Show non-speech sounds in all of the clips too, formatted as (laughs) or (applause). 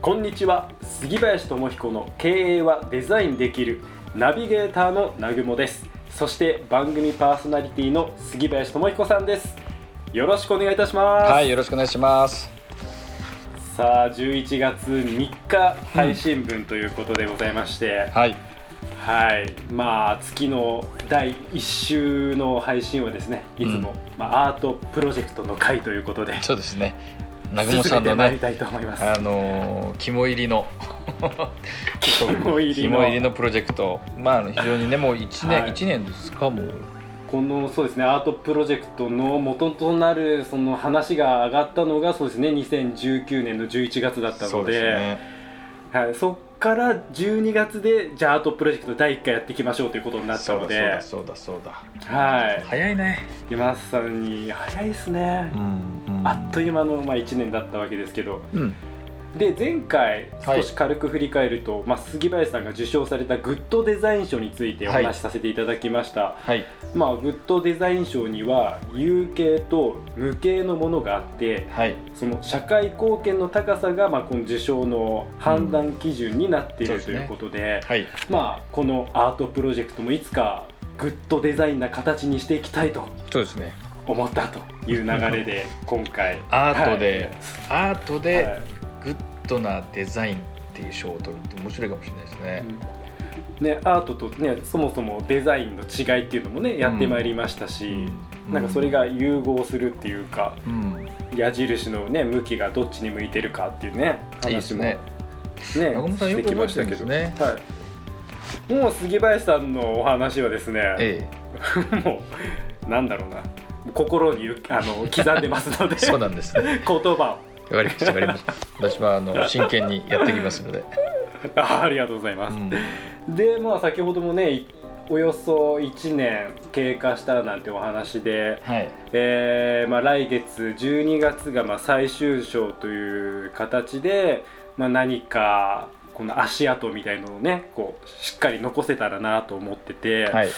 こんにちは。杉林智彦の経営はデザインできるナビゲーターのなぐもです。そして番組パーソナリティの杉林智彦さんです。よろしくお願いいたします。はいよろしくお願いします。さあ11月3日配信分ということでございまして、はい。はい。まあ月の第1週の配信はですねいつも、まあ、アートプロジェクトの会ということで。そうですね南雲さんのねあのー肝入りの肝入りの。プロジェクト。まあ非常にねもう1年、はい。一年ですかもう。このそうですねアートプロジェクトの元となるその話が上がったのがそうですね2019年の11月だったそうでのですねはい、そっから12月でじゃあアートプロジェクト第1回やっていきましょうということになったそうのでだそうだそうだそうだ。はい。早いね。今さんに早いですね、ん、あっという間の、まあ、1年だったわけですけど。うんで前回はい。少し軽く振り返ると、まあ、杉林さんが受賞されたグッドデザイン賞についてお話しさせていただきました、はい。まあ、グッドデザイン賞には有形と無形のものがあってはい。その社会貢献の高さが、まあ、この受賞の判断基準になっている、うんということで、はい。まあ、このアートプロジェクトもいつかグッドデザインな形にしていきたいとそうですね。思ったという流れで今回。(laughs) アートで、アートはい。ではいグッドなデザインっていう賞を取るって面白いかもしれないですね、ね、アートと、ね、そもそもデザインの違いっていうのもねやってまいりましたし、うん。なんかそれが融合するっていうかうん。矢印の、ね、向きがどっちに向いてるかっていうね話もね。ね中本さんよく覚えてるんですね。はい、もう杉林さんのお話はですね、え (laughs) もうなんだろうな。心にあの刻んでますので。え (laughs) そうなんですね。(laughs) 言葉をわかりましたわかりました。私はあの真剣にやってきますので、あ (laughs) ありがとうございます、うん。でまあ先ほどもねいおよそ1年経過したなんてお話で、はい。えーまあ、来月12月がまあ最終章という形で、まあ、何かこの足跡みたいのをねこうしっかり残せたらなと思ってて、はい。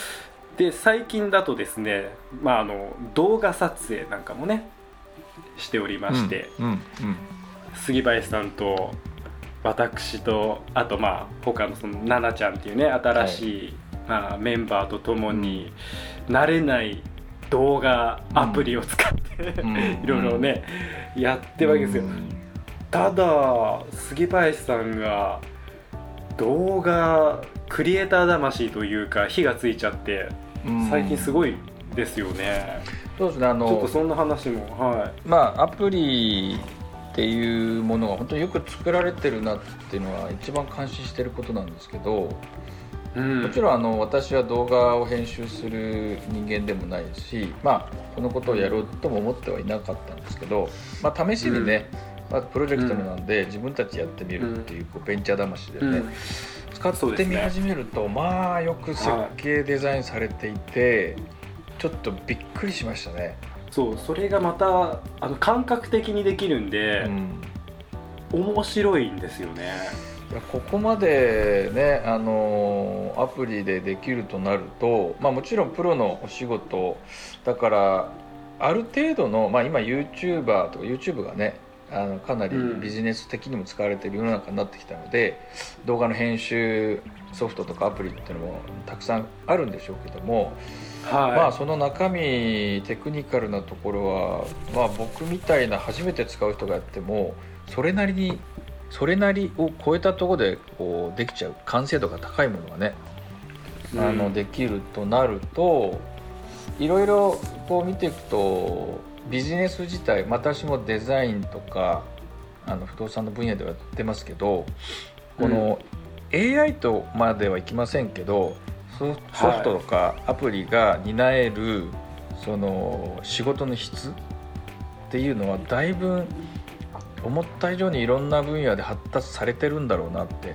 で最近だとですね、まあ、あの動画撮影なんかもねしておりまして、うんうん杉林さんと私とあとまあ他のその奈々ちゃんっていうね新しい、まあ、メンバーと共に慣れない動画アプリを使って、うん (laughs) いろいろね、やってるわけですよ、ただ杉林さんが動画クリエイター魂というか火がついちゃってうん。最近すごいですよね、そうですねあちょっとのそんな話もはまあアプリっていうものが本当によく作られてるなっていうのは一番感心してることなんですけど、い、うん。もちろんあの私は動画を編集する人間でもないしまあそのことをやろうとも思ってはいなかったんですけど、まあ、試しにね、まあ、プロジェクトなんで自分たちやってみるっていうこうベンチャー魂でね、うん。使ってみ始めると、まあよく設計デザインされていて、ちょっとびっくりしましたね。そうそれがまたあの感覚的にできるんでう、ん面白いんですよねいやここまでねあのアプリでできるとなると、まあ、もちろんプロのお仕事だからある程度の、まあ、今 YouTuber とか YouTube がねあのかなりうん。ビジネス的にも使われている世の中になってきたので、動画の編集ソフトとかアプリっていうのもたくさんあるんでしょうけども、はい、まあその中身テクニカルなところは、まあ、僕みたいな初めて使う人がやってもそれなりにそれなりを超えたところでこうできちゃう完成度が高いものがね、あうん。のできるとなるといろいろこう見ていくとビジネス自体私もデザインとかあの不動産の分野ではやってますけどこの AI とまではいきませんけどソソフトとかアプリが担えるその仕事の質っていうのはだいぶ思った以上にいろんな分野で発達されてるんだろうなって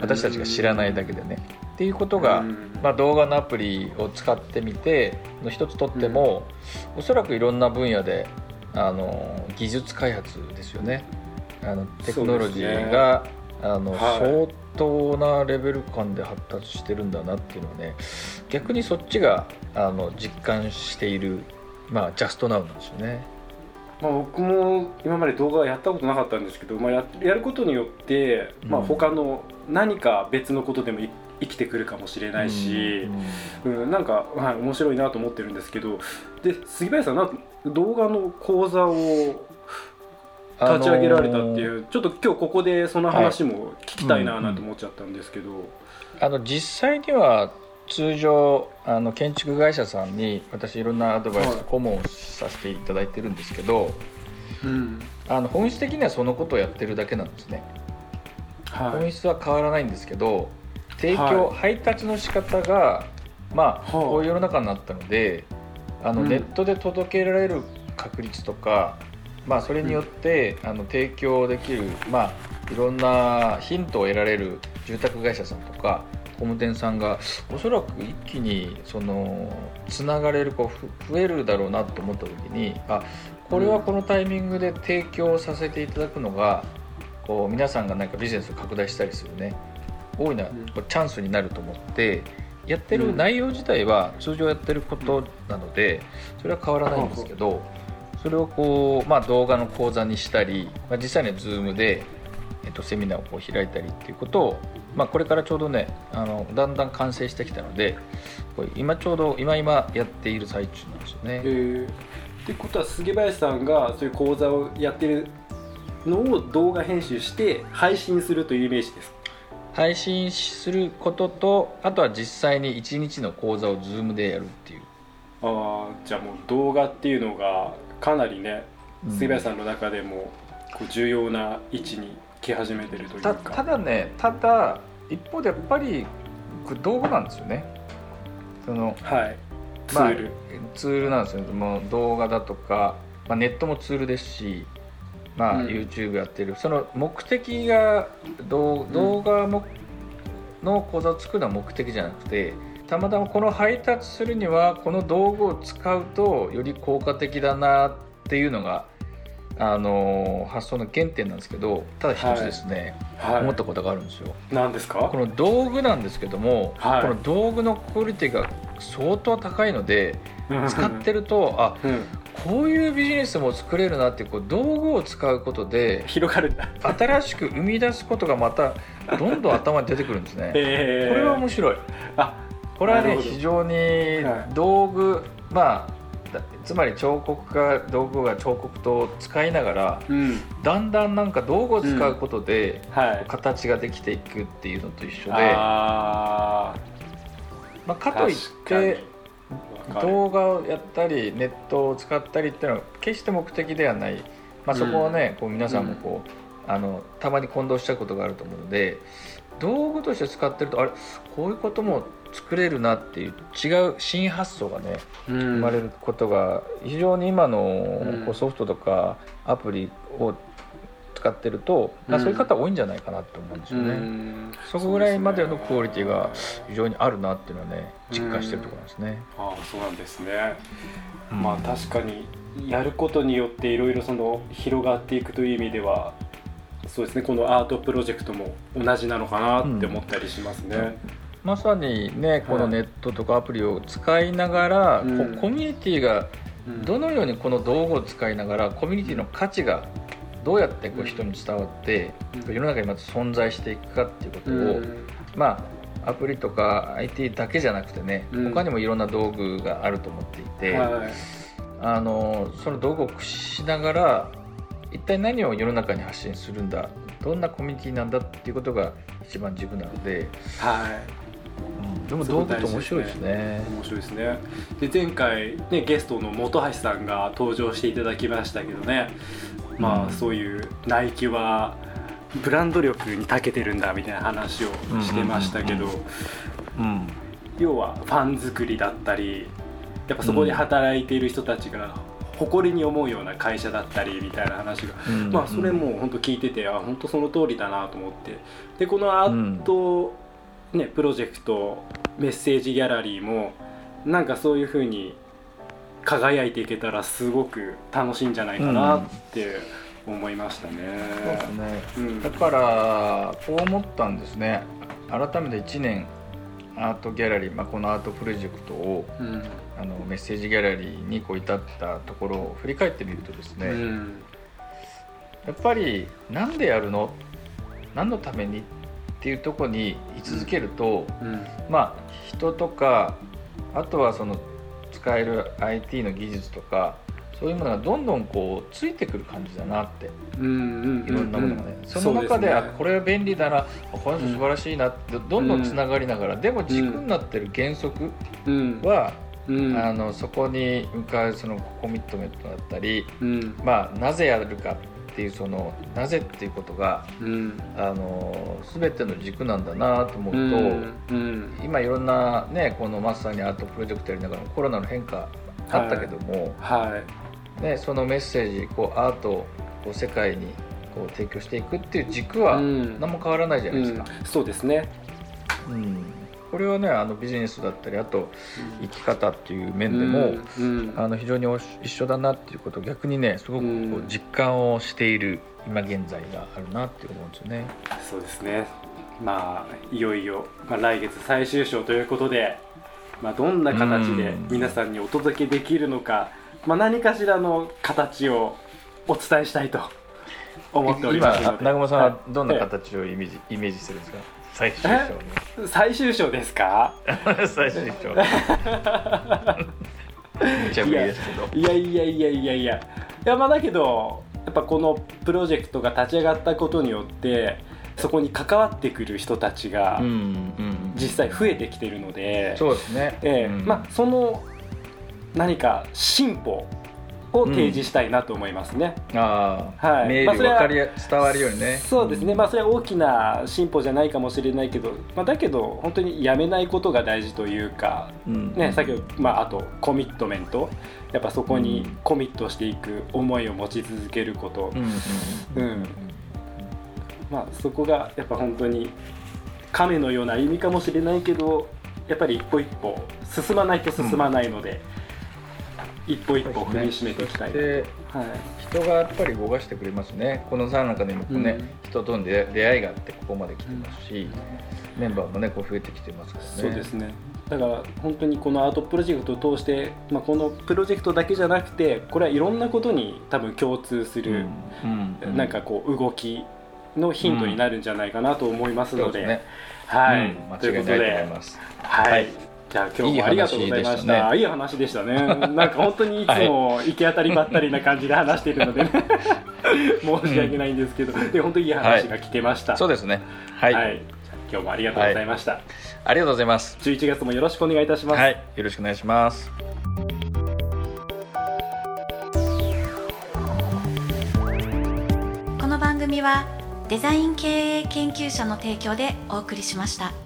私たちが知らないだけでね。っていうことが、まあ、動画のアプリを使ってみての一つとっても、うん、おそらくいろんな分野であの技術開発ですよね。あのテクノロジーが、ね、あの、はい、相当なレベル感で発達してるんだなっていうのはね逆にそっちがあの実感している、まあ、ジャストナウなんですよね。まあ、僕も今まで動画やったことなかったんですけど、まあ、ややることによって、まあ、他の何か別のことでも生きてくるかもしれないし、うん、うん、なんか、はい、面白いなと思ってるんですけどで杉林さんなん動画の講座を立ち上げられたっていう、あのー、ちょっと今日ここでその話も聞きたいななんて思っちゃったんですけど、はいうん。うん、あの実際には通常あの建築会社さんに私いろんなアドバイス顧問をさせていただいてるんですけど、はい、うん、あの本質的にはそのことをやってるだけなんですね、はい、本質は変わらないんですけど提供、はい、配達の仕方がまあこういう世の中になったのであの、ネットで届けられる確率とか、まあ、それによって、あの提供できる、まあ、いろんなヒントを得られる住宅会社さんとか工務店さんがおそらく一気にそのつながれるこう増えるだろうなと思った時にあこれはこのタイミングで提供させていただくのがこう皆さんが何かビジネスを拡大したりするね大いなチャンスになると思ってやってる内容自体は通常やってることなのでそれは変わらないんですけどそれをこう、まあ、動画の講座にしたり、まあ、実際には Zoom で、えっと、セミナーをこう開いたりっていうことを、まあ、これからちょうどねあのだんだん完成してきたのでこれ今ちょうど今今やっている最中なんですよね。えってことは杉林さんがそういう講座をやってるのを動画編集して配信するというイメージです配信することとあとは実際に1日の講座を Zoom でやるっていう。ああじゃあもう動画っていうのがかなりね杉林さんの中でもこう重要な位置に来始めてるというか。ただねただ一方でやっぱり道具なんですよね。そのはい。ツール、まあ、ツールなんですよ。もう動画だとか、まあ、ネットもツールですしまあ、うん、YouTube やってる。その目的が動画も、の講座を作るのは目的じゃなくてたまたまこの配達するにはこの道具を使うとより効果的だなっていうのがあの発想の原点なんですけどただ一つですね、はい。はい、思ったことがあるんですよ。何ですか？この道具なんですけども、はい、この道具のクオリティが相当高いので使ってるとあ、うん、こういうビジネスも作れるなってこう道具を使うことで広がる新しく生み出すことがまたどんどん頭に出てくるんですね。(laughs) これは面白い。あこれはね非常に道具、はい、まあつまり彫刻家道具が彫刻刀を使いながら、うん、だんだんなんか道具を使うことで、うん。はい、形ができていくっていうのと一緒であ、まあ、かといって動画をやったりネットを使ったりっていうのは決して目的ではない、まあ、そこはね、うん、こう皆さんもこう、あのたまに混同しちゃうことがあると思うので道具として使ってるとあれこういうことも作れるなっていう違う新発想がね、うん、生まれることが非常に今のこうソフトとかアプリを使ってると、うん、そういう方多いんじゃないかなと思うんですよね、うん、そこぐらいまでのクオリティが非常にあるなっていうのはね実感してるところなんですね。ああそうなんですね、まあ確かにやることによっていろいろその広がっていくという意味ではそうですねこのアートプロジェクトも同じなのかなって思ったりしますね。まさにねこのネットとかアプリを使いながら、コミュニティがどのようにこの道具を使いながらコミュニティの価値がどうやってこう人に伝わって、世の中にまず存在していくかっていうことを、まあアプリとか IT だけじゃなくてね、他にもいろんな道具があると思っていて、あのその道具を駆使しながら一体何を世の中に発信するんだどんなコミュニティなんだっていうことが一番軸なので、はい。でも道具って面白いですね。面白いですね。で前回ねゲストの本橋さんが登場していただきましたけどねまあ、うん、そういうナイキはブランド力に長けてるんだみたいな話をしてましたけど、要はファン作りだったりやっぱそこで働いている人たちが誇りに思うような会社だったりみたいな話が、うん。まあそれも本当聞いててあ本当その通りだなと思って。でこのアート、ね、プロジェクトメッセージギャラリーもなんかそういうふうに輝いていけたらすごく楽しいんじゃないかなって思いましたね。そうですね。うん。だからこう思ったんですね。改めて1年アートギャラリー、まあ、このアートプロジェクトをうん。あのメッセージギャラリーにこう至ったところを振り返ってみるとですね、うん。やっぱりなんでやるの？何のために？っていうところに居続けると、うん。まあ人とかあとはその使える IT の技術とかそういうものがどんどんこうついてくる感じだなって。うんうんいろんなものがね、その中であこれは便利だな。あこの人素晴らしいなってどんどんつながりながら、でも軸になってる原則うん。は、うん。あのそこに向かうそのコミットメントだったり、うん。まあ、なぜやるかっていうそのなぜっていうことがうん。あの全ての軸なんだなと思うと、うん。うん。今いろんなねこのまさにアートプロジェクトやりながらコロナの変化あったけども、はい。ね、そのメッセージこうアートをこう世界にこう提供していくっていう軸はうん。何も変わらないじゃないですか、うん。そうですね。うんこれはねあのビジネスだったりあと生き方っていう面でも、うんあの非常に一緒だなっていうことを逆にねすごくこううん。実感をしている今現在があるなって思うんですよね。そうですね。まあいよいよ、まあ、来月最終章ということで、まあ、どんな形でうん。皆さんにお届けできるのか、まあ、何かしらの形をお伝えしたいと思っており今ますので。南雲さんはどんなはい。形をイメージイメージしてるんですか？最終章 (laughs) 最終章。ですかの最終章。いやいやいやいやいや。いやまあだけどやっぱこのプロジェクトが立ち上がったことによってそこに関わってくる人たちが実際増えてきてるので、そうですね、ええうん。まあその何か進歩を提示したいなと思いますね。ああ、はい。メールまあ伝わるようにね。そうですね、まあそれは大きな進歩じゃないかもしれないけど、まあ、だけど本当にやめないことが大事というか、うん。ね、先ほど、まあ、あとコミットメント。やっぱそこにコミットしていく思いを持ち続けること、うんうんうんまあ、そこがやっぱ本当に亀のような意味かもしれないけどやっぱり一歩一歩進まないと進まないので、一歩一歩踏みしめていきたい。なと、ではい。人がやっぱり動かしてくれますね。このさなんかでもね、うん。人との出出会いがあってここまで来てますし、メンバーもねこう増えてきてますからね。そうですね。だから本当にこのアートプロジェクトを通して、まあ、このプロジェクトだけじゃなくてこれはいろんなことに多分共通する、うん。うん。なんかこう動きのヒントになるんじゃないかなと思いますので,、そうですね。はい、うん。ということで。ますはい、はいじゃあ今日もありがとうございました。いい話でしたね。(laughs) なんか本当にいつも行き当たりばったりな感じで話しているので、ね、(laughs) 申し訳ないんですけど、で本当にいい話が聞けました、そうですね。はい、はい、今日もありがとうございました、ありがとうございます。11月もよろしくお願いいたします、はい。よろしくお願いします。この番組はデザイン経営研究者の提供でお送りしました。